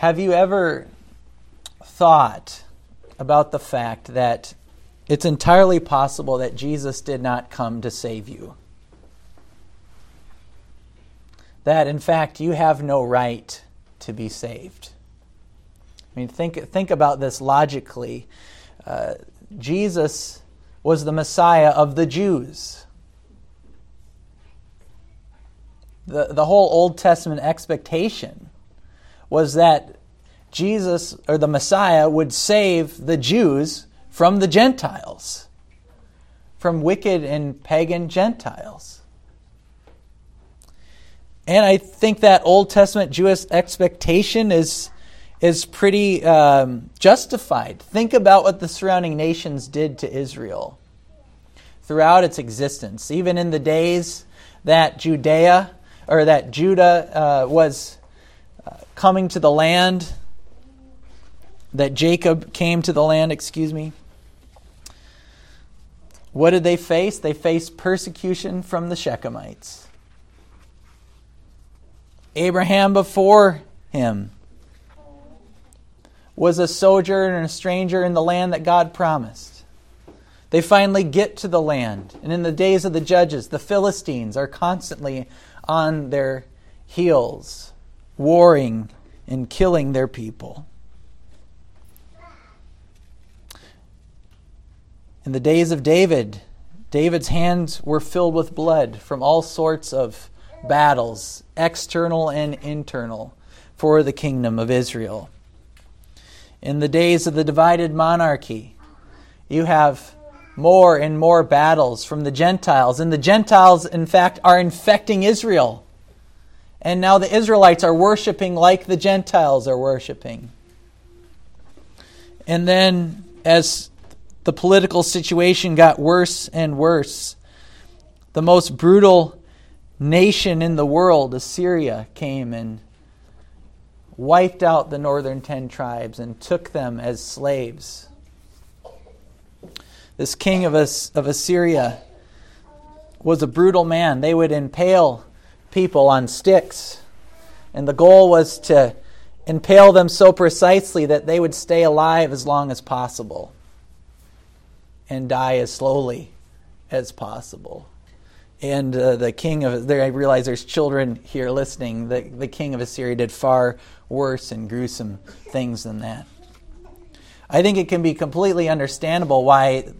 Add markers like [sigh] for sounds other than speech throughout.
Have you ever thought about the fact that it's entirely possible that Jesus did not come to save you? That, in fact, you have no right to be saved. I mean, think, think about this logically. Uh, Jesus was the Messiah of the Jews. The, the whole Old Testament expectation was that Jesus or the Messiah would save the Jews from the Gentiles, from wicked and pagan Gentiles. And I think that Old Testament Jewish expectation is, is pretty um, justified. Think about what the surrounding nations did to Israel throughout its existence, even in the days that Judea or that Judah uh, was coming to the land, that Jacob came to the land, excuse me. What did they face? They faced persecution from the Shechemites. Abraham before him was a sojourner and a stranger in the land that God promised. They finally get to the land, and in the days of the judges, the Philistines are constantly on their heels, warring and killing their people. In the days of David, David's hands were filled with blood from all sorts of battles, external and internal, for the kingdom of Israel. In the days of the divided monarchy, you have more and more battles from the Gentiles. And the Gentiles, in fact, are infecting Israel. And now the Israelites are worshiping like the Gentiles are worshiping. And then, as the political situation got worse and worse, the most brutal nation in the world, Assyria, came and wiped out the northern ten tribes and took them as slaves. This king of, of Assyria was a brutal man. They would impale people on sticks, and the goal was to impale them so precisely that they would stay alive as long as possible and die as slowly as possible and uh, the king of there, I realize there's children here listening. The, the king of Assyria did far worse and gruesome things than that. I think it can be completely understandable why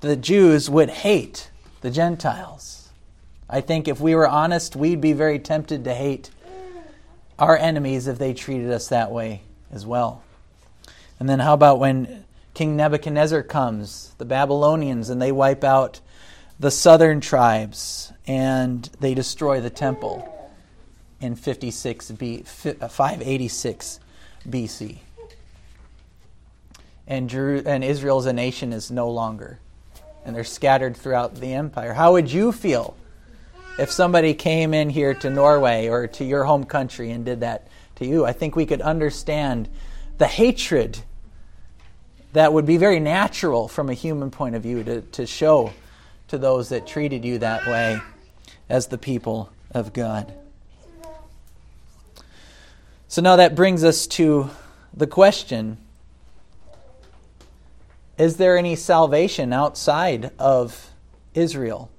the Jews would hate the Gentiles. I think if we were honest, we'd be very tempted to hate our enemies if they treated us that way as well. And then how about when King Nebuchadnezzar comes, the Babylonians, and they wipe out the southern tribes and they destroy the temple in 56 B, uh, 586 BC. And, Jeru- and Israel as a nation is no longer. And they're scattered throughout the empire. How would you feel if somebody came in here to Norway or to your home country and did that to you? I think we could understand the hatred that would be very natural from a human point of view to, to show to those that treated you that way as the people of God. So now that brings us to the question Is there any salvation outside of Israel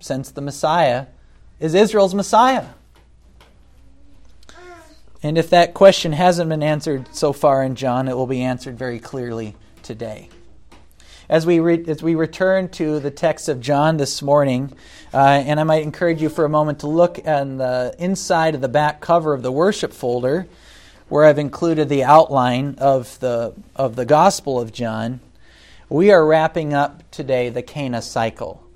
since the Messiah is Israel's Messiah? And if that question hasn't been answered so far in John, it will be answered very clearly today as we, re- as we return to the text of John this morning, uh, and I might encourage you for a moment to look on the inside of the back cover of the worship folder, where I've included the outline of the, of the Gospel of John. We are wrapping up today the Cana cycle.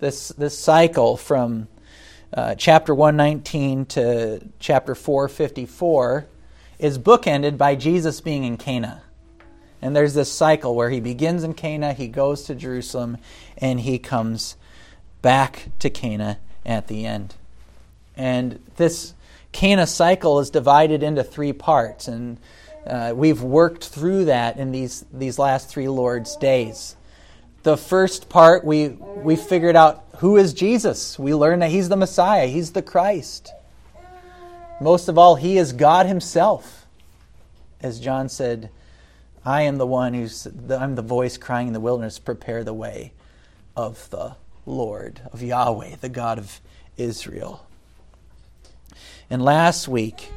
This, this cycle from uh, chapter 119 to chapter 454 is bookended by Jesus being in Cana. And there's this cycle where he begins in Cana, he goes to Jerusalem, and he comes back to Cana at the end. And this Cana cycle is divided into three parts, and uh, we've worked through that in these, these last three Lord's days. The first part, we, we figured out who is Jesus. We learn that he's the Messiah, he's the Christ. Most of all, he is God himself. as John said, I am the one who's, I'm the voice crying in the wilderness, prepare the way of the Lord, of Yahweh, the God of Israel. And last week,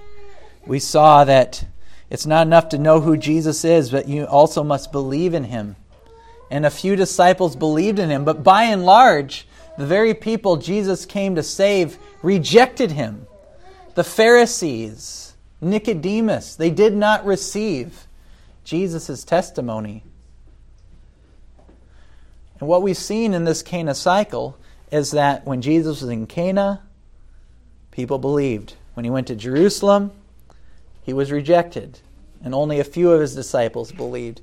we saw that it's not enough to know who Jesus is, but you also must believe in him. And a few disciples believed in him, but by and large, the very people Jesus came to save rejected him. The Pharisees, Nicodemus, they did not receive Jesus' testimony. And what we've seen in this Cana cycle is that when Jesus was in Cana, people believed. When he went to Jerusalem, he was rejected, and only a few of his disciples believed.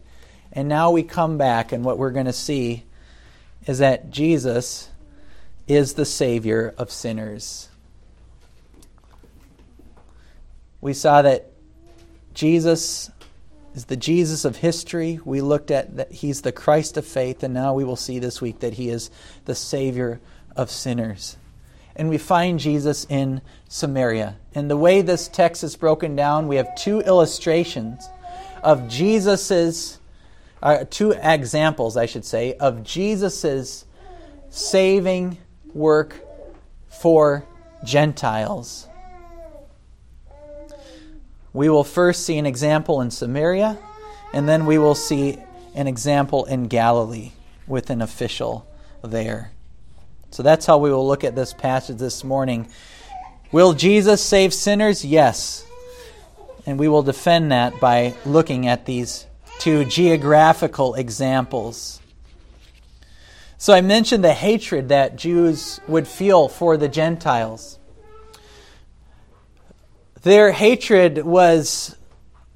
And now we come back, and what we're going to see is that Jesus is the Savior of sinners. We saw that Jesus is the Jesus of history. We looked at that he's the Christ of faith, and now we will see this week that he is the Savior of sinners. And we find Jesus in Samaria. And the way this text is broken down, we have two illustrations of Jesus's, uh, two examples, I should say, of Jesus's saving work for Gentiles. We will first see an example in Samaria, and then we will see an example in Galilee with an official there. So that's how we will look at this passage this morning. Will Jesus save sinners? Yes. And we will defend that by looking at these two geographical examples. So I mentioned the hatred that Jews would feel for the Gentiles. Their hatred was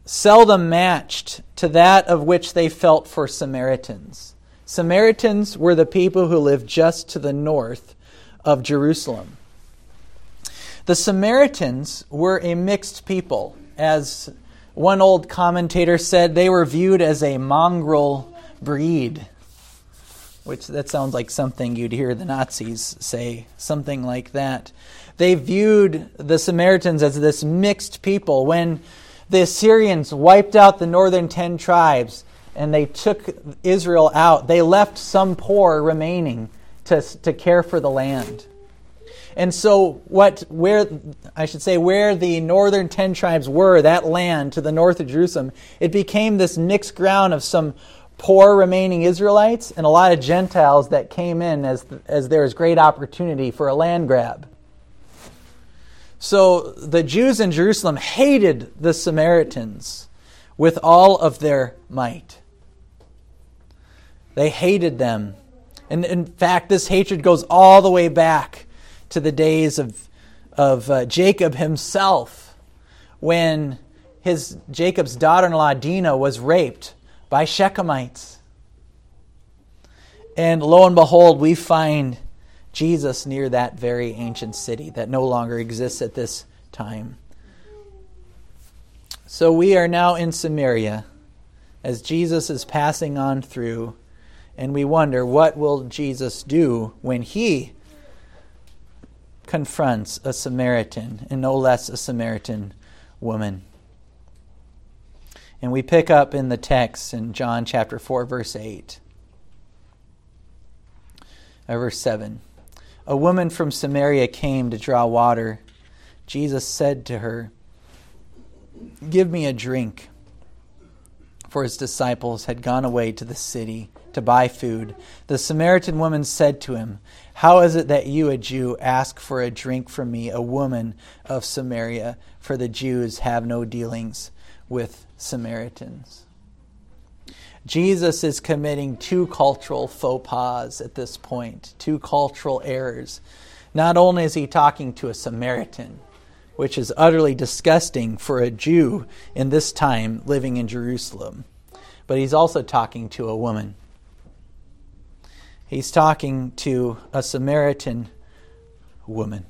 seldom matched to that of which they felt for Samaritans. Samaritans were the people who lived just to the north of Jerusalem. The Samaritans were a mixed people. As one old commentator said, they were viewed as a mongrel breed, which that sounds like something you'd hear the Nazis say, something like that. They viewed the Samaritans as this mixed people. When the Assyrians wiped out the northern ten tribes and they took Israel out, they left some poor remaining to, to care for the land. And so, what, where, I should say, where the northern ten tribes were, that land to the north of Jerusalem, it became this mixed ground of some poor remaining Israelites and a lot of Gentiles that came in as, as there was great opportunity for a land grab. So the Jews in Jerusalem hated the Samaritans with all of their might. They hated them. And in fact, this hatred goes all the way back to the days of, of uh, Jacob himself when his Jacob's daughter-in-law Dinah was raped by Shechemites. And lo and behold, we find Jesus near that very ancient city that no longer exists at this time. So we are now in Samaria as Jesus is passing on through, and we wonder what will Jesus do when he confronts a Samaritan, and no less a Samaritan woman. And we pick up in the text in John chapter 4, verse 8, or verse 7. A woman from Samaria came to draw water. Jesus said to her, Give me a drink. For his disciples had gone away to the city to buy food. The Samaritan woman said to him, How is it that you, a Jew, ask for a drink from me, a woman of Samaria? For the Jews have no dealings with Samaritans. Jesus is committing two cultural faux pas at this point, two cultural errors. Not only is he talking to a Samaritan, which is utterly disgusting for a Jew in this time living in Jerusalem, but he's also talking to a woman. He's talking to a Samaritan woman.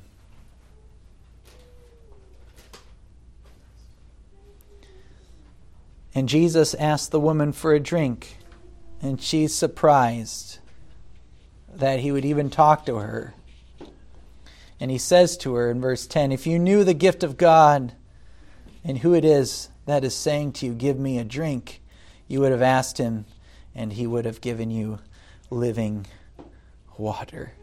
And Jesus asked the woman for a drink, and she's surprised that he would even talk to her. And he says to her in verse 10 If you knew the gift of God and who it is that is saying to you, Give me a drink, you would have asked him, and he would have given you living water.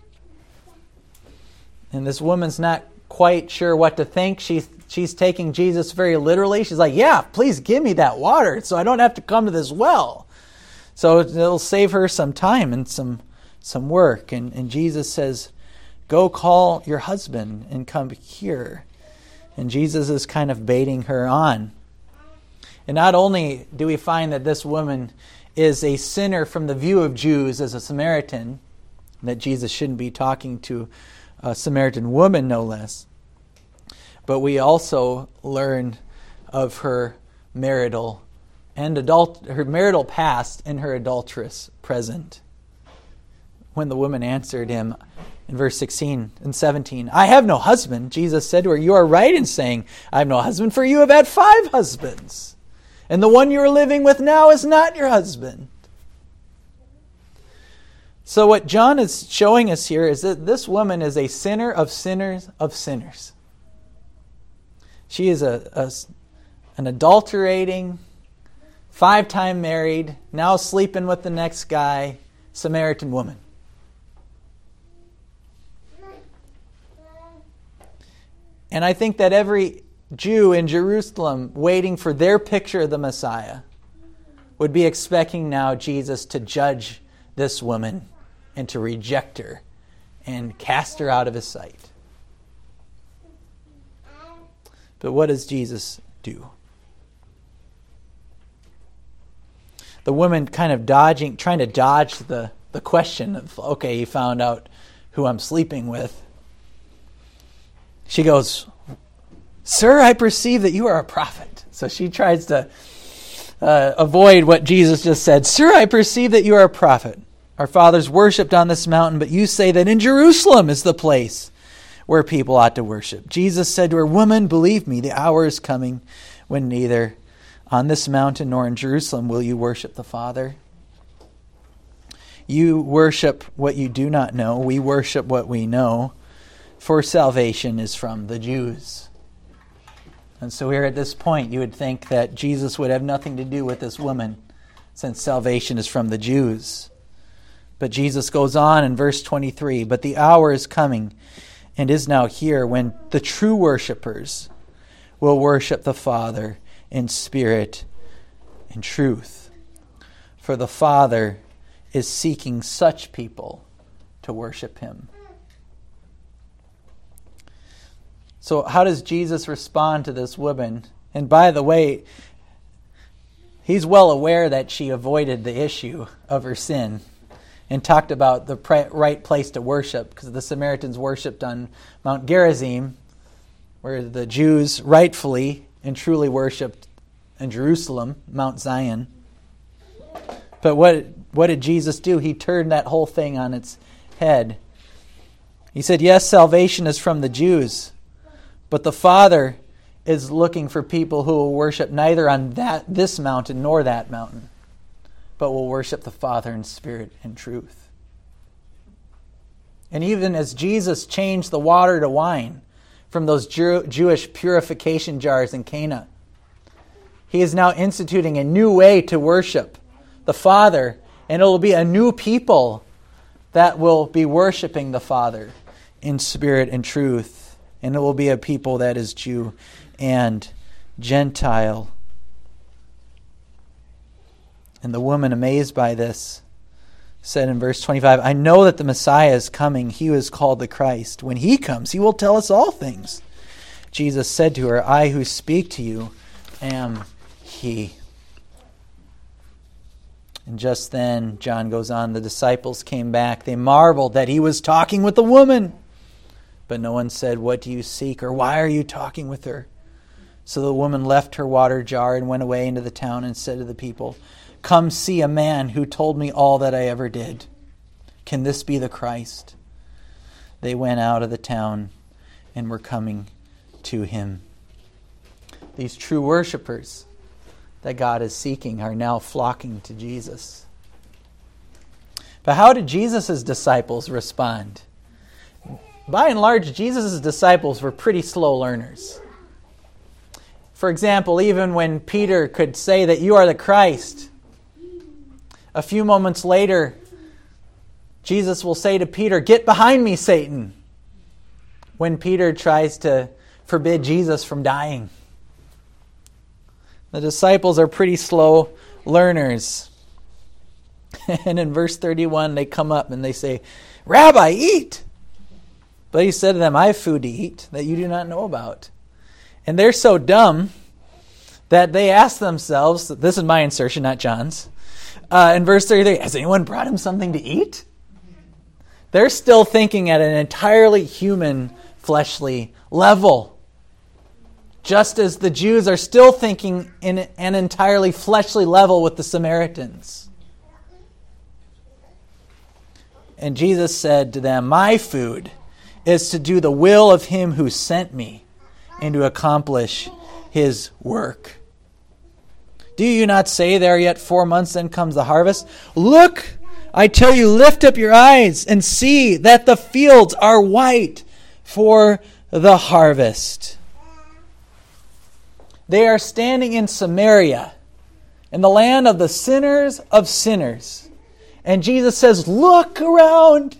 And this woman's not quite sure what to think. She's, she's taking Jesus very literally. She's like, Yeah, please give me that water so I don't have to come to this well. So it'll save her some time and some, some work. And, and Jesus says, Go call your husband and come here. And Jesus is kind of baiting her on. And not only do we find that this woman is a sinner from the view of Jews as a Samaritan, that Jesus shouldn't be talking to a Samaritan woman, no less, but we also learn of her marital and adult her marital past and her adulterous present. When the woman answered him, in verse 16 and 17. I have no husband. Jesus said to her, You are right in saying, I have no husband, for you have had five husbands. And the one you are living with now is not your husband. So, what John is showing us here is that this woman is a sinner of sinners of sinners. She is a, a an adulterating, five time married, now sleeping with the next guy, Samaritan woman. And I think that every Jew in Jerusalem waiting for their picture of the Messiah would be expecting now Jesus to judge this woman and to reject her and cast her out of his sight. But what does Jesus do? The woman kind of dodging, trying to dodge the, the question of, okay, he found out who I'm sleeping with. She goes, Sir, I perceive that you are a prophet. So she tries to uh, avoid what Jesus just said. Sir, I perceive that you are a prophet. Our fathers worshipped on this mountain, but you say that in Jerusalem is the place where people ought to worship. Jesus said to her, Woman, believe me, the hour is coming when neither on this mountain nor in Jerusalem will you worship the Father. You worship what you do not know. We worship what we know for salvation is from the Jews. And so, here at this point, you would think that Jesus would have nothing to do with this woman, since salvation is from the Jews. But Jesus goes on in verse 23 But the hour is coming and is now here when the true worshippers will worship the Father in spirit and truth. For the Father is seeking such people to worship him. So, how does Jesus respond to this woman? And by the way, he's well aware that she avoided the issue of her sin and talked about the right place to worship because the Samaritans worshipped on Mount Gerizim, where the Jews rightfully and truly worshipped in Jerusalem, Mount Zion. But what, what did Jesus do? He turned that whole thing on its head. He said, Yes, salvation is from the Jews. But the Father is looking for people who will worship neither on that this mountain nor that mountain, but will worship the Father in spirit and truth. And even as Jesus changed the water to wine from those Jew- Jewish purification jars in Cana, he is now instituting a new way to worship the Father, and it will be a new people that will be worshiping the Father in spirit and truth and it will be a people that is Jew and Gentile. And the woman, amazed by this, said in verse 25, I know that the Messiah is coming, he was called the Christ. When he comes, he will tell us all things. Jesus said to her, I who speak to you am he. And just then, John goes on, the disciples came back. They marveled that he was talking with a woman. But no one said, What do you seek? or Why are you talking with her? So the woman left her water jar and went away into the town and said to the people, Come see a man who told me all that I ever did. Can this be the Christ? They went out of the town and were coming to him. These true worshippers that God is seeking are now flocking to Jesus. But how did Jesus' disciples respond? by and large, Jesus' disciples were pretty slow learners. For example, even when Peter could say that you are the Christ, a few moments later, Jesus will say to Peter, Get behind me, Satan, when Peter tries to forbid Jesus from dying. The disciples are pretty slow learners. [laughs] and in verse 31, they come up and they say, Rabbi, eat. But he said to them, I have food to eat that you do not know about. And they're so dumb that they ask themselves, this is my insertion, not John's. Uh, in verse 33, has anyone brought him something to eat? They're still thinking at an entirely human, fleshly level. Just as the Jews are still thinking in an entirely fleshly level with the Samaritans. And Jesus said to them, My food is to do the will of him who sent me and to accomplish his work. Do you not say there yet four months, then comes the harvest? Look, I tell you, lift up your eyes and see that the fields are white for the harvest. They are standing in Samaria, in the land of the sinners of sinners. And Jesus says, Look around.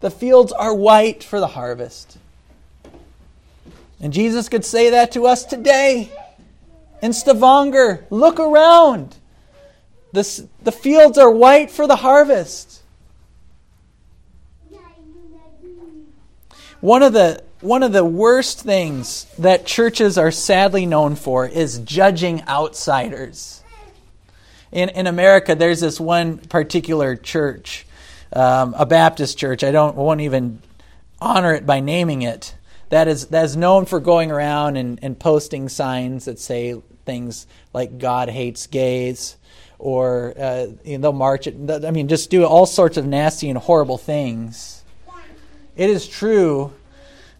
The fields are white for the harvest. And Jesus could say that to us today. In Stavanger, look around. The, the fields are white for the harvest. One of the one of the worst things that churches are sadly known for is judging outsiders. In, in America, there's this one particular church, um, a Baptist church. I don't won't even honor it by naming it, that is that is known for going around and, and posting signs that say things like God hates gays, or uh, you know, they'll march it. I mean, just do all sorts of nasty and horrible things. It is true,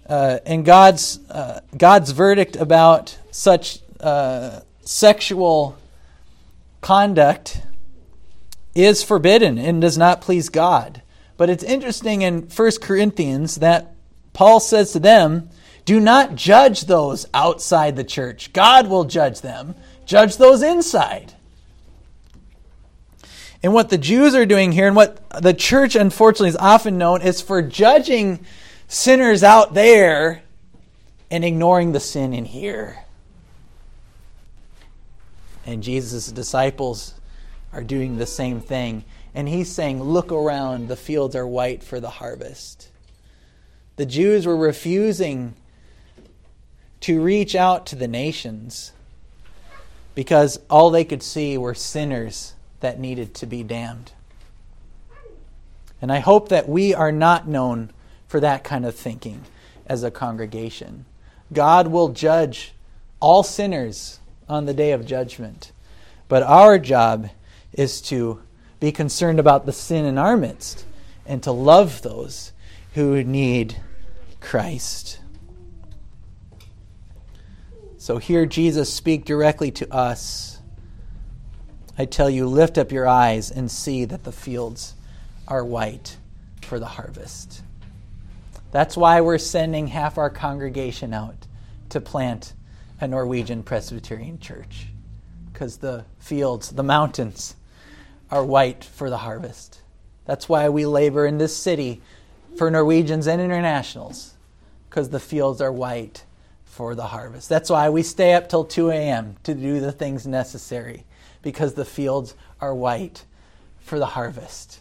uh, and God's uh, God's verdict about such uh, sexual conduct is forbidden and does not please God. But it's interesting in 1 Corinthians that Paul says to them, Do not judge those outside the church. God will judge them. Judge those inside. And what the Jews are doing here, and what the church unfortunately is often known, is for judging sinners out there and ignoring the sin in here. And Jesus' disciples are doing the same thing. And he's saying, Look around, the fields are white for the harvest. The Jews were refusing to reach out to the nations because all they could see were sinners that needed to be damned. And I hope that we are not known for that kind of thinking as a congregation. God will judge all sinners on the day of judgment. But our job is to be concerned about the sin in our midst and to love those who need Christ. So here Jesus speak directly to us. I tell you, lift up your eyes and see that the fields are white for the harvest. That's why we're sending half our congregation out to plant a Norwegian Presbyterian church. Because the fields, the mountains, are white for the harvest. That's why we labor in this city for Norwegians and internationals because the fields are white for the harvest. That's why we stay up till 2 a.m. to do the things necessary because the fields are white for the harvest.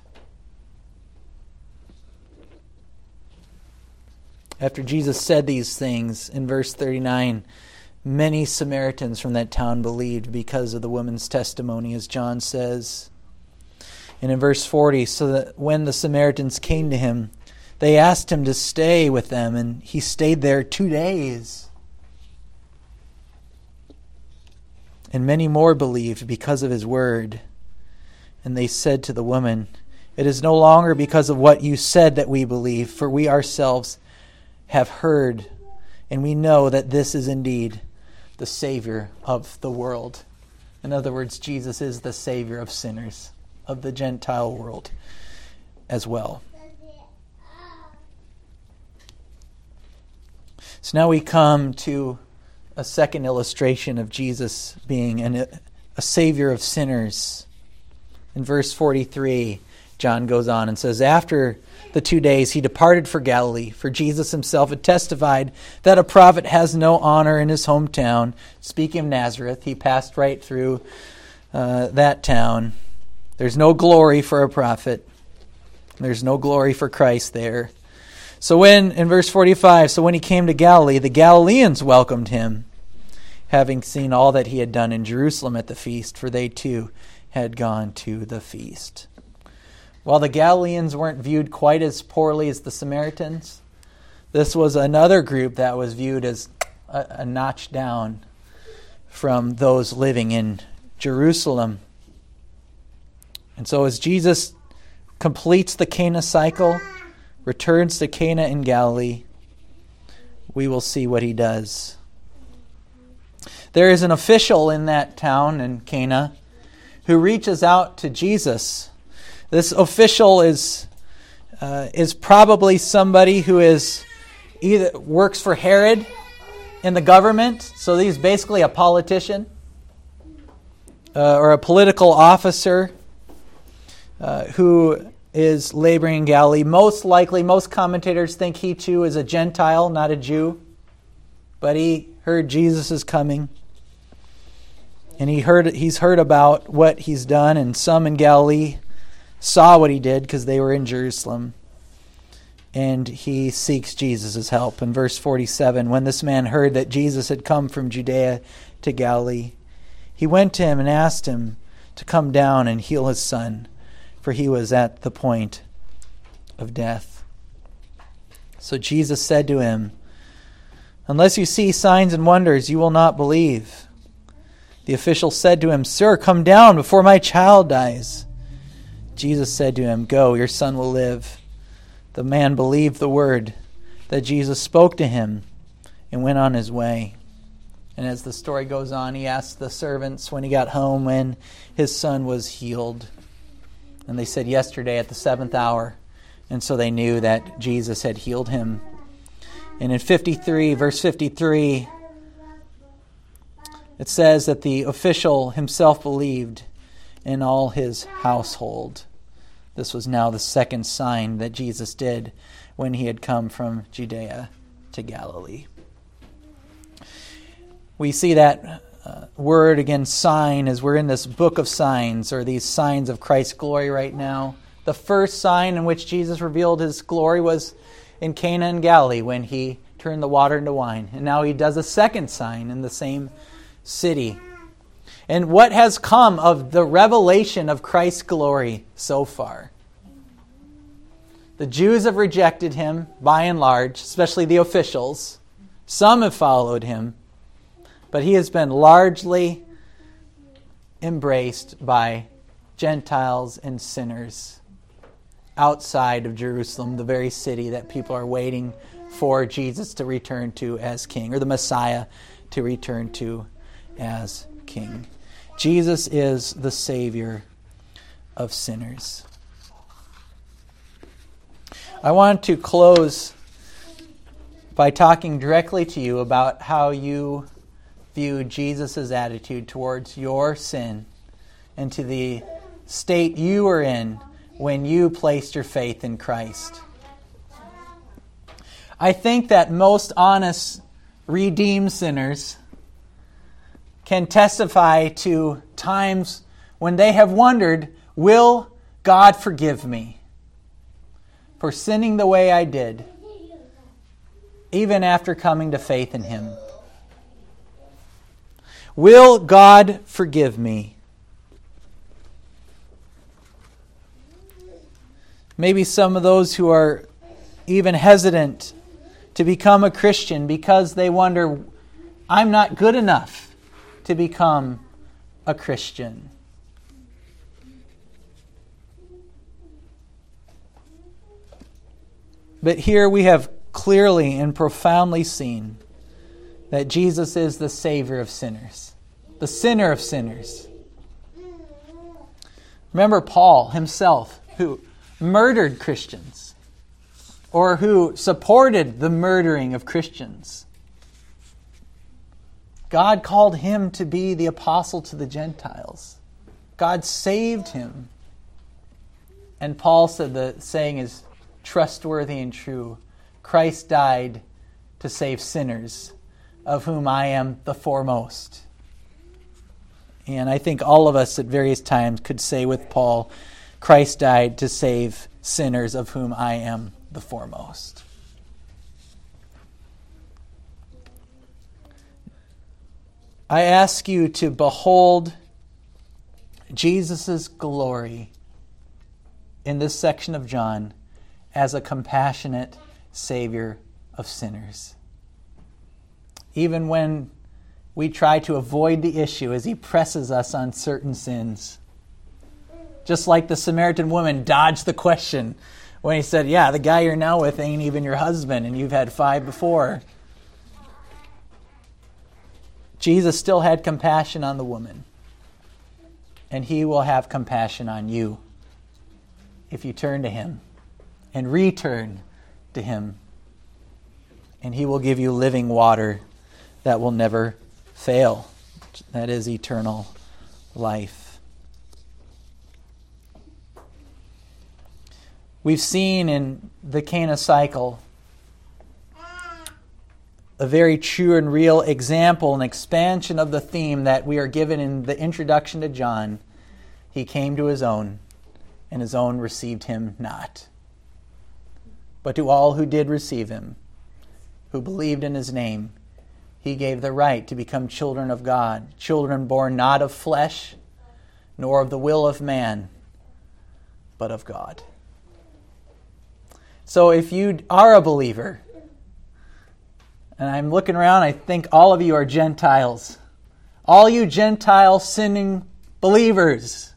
After Jesus said these things in verse 39, many Samaritans from that town believed because of the woman's testimony, as John says. And in verse 40, so that when the Samaritans came to him, they asked him to stay with them, and he stayed there two days. And many more believed because of his word. And they said to the woman, It is no longer because of what you said that we believe, for we ourselves have heard, and we know that this is indeed the Savior of the world. In other words, Jesus is the Savior of sinners, of the Gentile world as well. So now we come to a second illustration of Jesus being an, a savior of sinners. In verse 43, John goes on and says, After the two days he departed for Galilee, for Jesus himself had testified that a prophet has no honor in his hometown. Speaking of Nazareth, he passed right through uh, that town. There's no glory for a prophet, there's no glory for Christ there. So when, in verse 45, so when he came to Galilee, the Galileans welcomed him, having seen all that he had done in Jerusalem at the feast, for they too had gone to the feast. While the Galileans weren't viewed quite as poorly as the Samaritans, this was another group that was viewed as a, a notch down from those living in Jerusalem. And so, as Jesus completes the Cana cycle, returns to Cana in Galilee, we will see what he does. There is an official in that town in Cana who reaches out to Jesus this official is, uh, is probably somebody who is either works for Herod in the government, so he's basically a politician uh, or a political officer uh, who is laboring in Galilee. Most likely, most commentators think he too is a Gentile, not a Jew, but he heard Jesus is coming. And he heard he's heard about what he's done, and some in Galilee saw what he did because they were in Jerusalem. And he seeks Jesus' help. In verse 47, when this man heard that Jesus had come from Judea to Galilee, he went to him and asked him to come down and heal his son, for he was at the point of death. So Jesus said to him, Unless you see signs and wonders, you will not believe. The official said to him, Sir, come down before my child dies. Jesus said to him, Go, your son will live. The man believed the word that Jesus spoke to him and went on his way. And as the story goes on, he asked the servants when he got home when his son was healed. And they said, Yesterday at the seventh hour. And so they knew that Jesus had healed him. And in 53, verse 53, it says that the official himself believed in all his household. This was now the second sign that Jesus did when he had come from Judea to Galilee. We see that word again, sign, as we're in this book of signs, or these signs of Christ's glory right now. The first sign in which Jesus revealed his glory was in Cana in Galilee when he turned the water into wine. And now he does a second sign in the same city and what has come of the revelation of Christ's glory so far. The Jews have rejected him by and large, especially the officials. Some have followed him, but he has been largely embraced by Gentiles and sinners outside of Jerusalem, the very city that people are waiting for Jesus to return to as king, or the Messiah to return to as king. Jesus is the Savior of sinners. I want to close by talking directly to you about how you view Jesus' attitude towards your sin and to the state you were in when you placed your faith in Christ. I think that most honest, redeemed sinners can testify to times when they have wondered, Will God forgive me for sinning the way I did, even after coming to faith in Him? Will God forgive me? Maybe some of those who are even hesitant to become a Christian because they wonder, I'm not good enough to become a Christian. But here we have clearly and profoundly seen that Jesus is the Savior of sinners, the sinner of sinners. Remember Paul himself, who murdered Christians or who supported the murdering of Christians. God called him to be the apostle to the Gentiles. God saved him. And Paul said the saying is trustworthy and true. Christ died to save sinners, of whom I am the foremost. And I think all of us at various times could say with Paul, Christ died to save sinners, of whom I am the foremost. I ask you to behold Jesus' glory in this section of John as a compassionate Savior of sinners. Even when we try to avoid the issue as He presses us on certain sins. Just like the Samaritan woman dodged the question when He said, Yeah, the guy you're now with ain't even your husband, and you've had five before. Jesus still had compassion on the woman, and he will have compassion on you if you turn to him and return to him. And he will give you living water that will never fail. That is eternal life. We've seen in the Cana cycle a very true and real example and expansion of the theme that we are given in the introduction to John. He came to his own, and his own received him not. But to all who did receive him, who believed in his name, he gave the right to become children of God, children born not of flesh, nor of the will of man, but of God. So if you are a believer, and I'm looking around, I think all of you are Gentiles. All you Gentile sinning believers.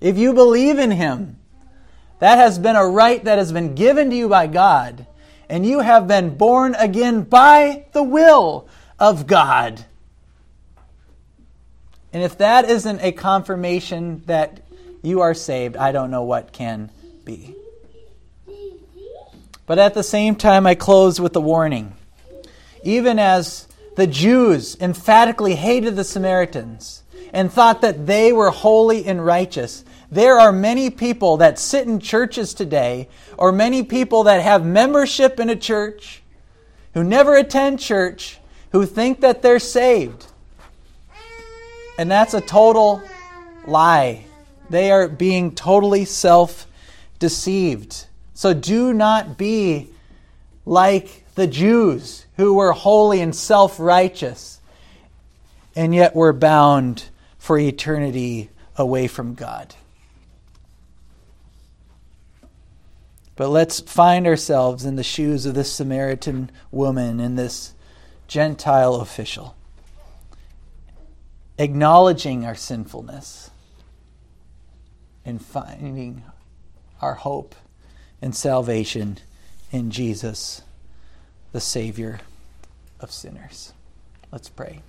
If you believe in Him, that has been a right that has been given to you by God, and you have been born again by the will of God. And if that isn't a confirmation that you are saved, I don't know what can be. But at the same time, I close with a warning even as the Jews emphatically hated the Samaritans and thought that they were holy and righteous. There are many people that sit in churches today, or many people that have membership in a church, who never attend church, who think that they're saved. And that's a total lie. They are being totally self deceived. So do not be like the Jews who were holy and self righteous, and yet were bound for eternity away from God. But let's find ourselves in the shoes of this Samaritan woman and this Gentile official, acknowledging our sinfulness and finding our hope and salvation in Jesus the Savior of sinners. Let's pray.